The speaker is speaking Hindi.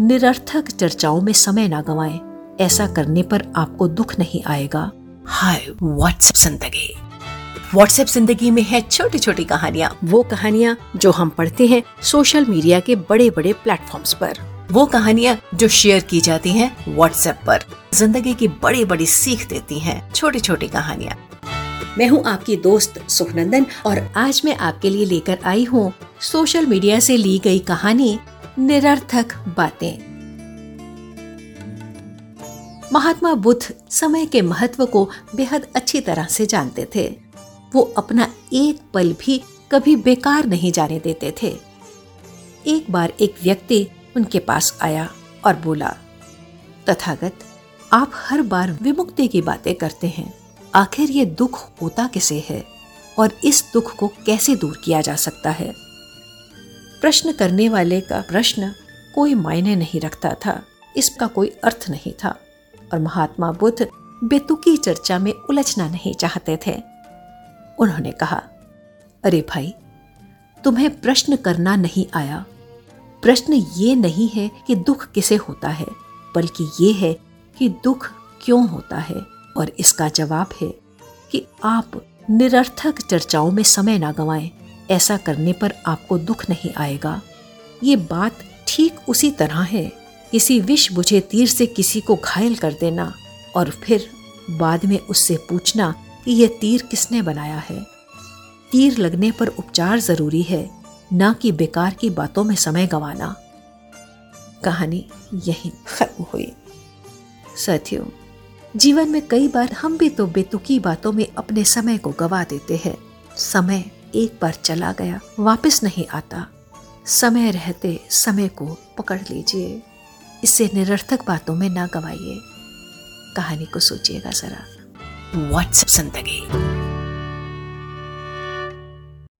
निरर्थक चर्चाओं में समय ना गवाएँ। ऐसा करने पर आपको दुख नहीं आएगा। हाय व्हाट्सएप ज़िंदगी। व्हाट्सएप ज़िंदगी में है छोटी छोटी कहानियाँ। वो कहानियाँ जो हम पढ़ते हैं सोशल मीडिया के बड़े बड़े प्लेटफॉर्म्स पर। वो कहानियाँ जो शेयर की जाती हैं व्हाट्सएप पर। ज़िंदगी की बड़ी बड़ी सीख देती हैं छोटी छोटी कहानियाँ। मैं हूँ आपकी दोस्त सुखनंदन और आज मैं आपके लिए लेकर आई हूँ सोशल मीडिया से ली गई कहानी निरर्थक बातें। महात्मा बुद्ध समय के महत्व को बेहद अच्छी तरह से जानते थे। वो अपना एक पल भी कभी बेकार नहीं जाने देते थे। एक बार एक व्यक्ति उनके पास आया और बोला, तथागत, आप हर बार विमुक्ति की बातें करते हैं। आखिर ये दुख होता किसे है? और इस दुख को कैसे दूर किया जा सकता है? प्रश्न करने वाले का प्रश्न कोई मायने नहीं रखता था। इसका कोई अर्थ नहीं था। और महात्मा बुद्ध बेतुकी चर्चा में उलझना नहीं चाहते थे। उन्होंने कहा, अरे भाई, तुम्हें प्रश्न करना नहीं आया। प्रश्न ये नहीं है कि दुख किसे होता है, बल्कि ये है कि दुख क्यों होता है। और इसका जवाब है कि आप निरर्थक चर्चाओं में समय ना गवाएँ। ऐसा करने पर आपको दुख नहीं आएगा। ये बात ठीक उसी तरह है। किसी विष बुझे तीर से किसी को घायल कर देना और फिर बाद में उससे पूछना कि यह तीर किसने बनाया है। तीर लगने पर उपचार ज़रूरी है, न कि बेकार की बातों में समय गंवाना। कहानी यही खत्म हुई। साथियों, जीवन में कई बार हम भी तो बेतुकी बातों में अपने समय को गवा देते हैं। समय एक बार चला गया, वापस नहीं आता। समय रहते समय को पकड़ लीजिए। इसे निरर्थक बातों में ना गवाइए। कहानी को सोचिएगा जरा। व्हाट्सएप ज़िंदगी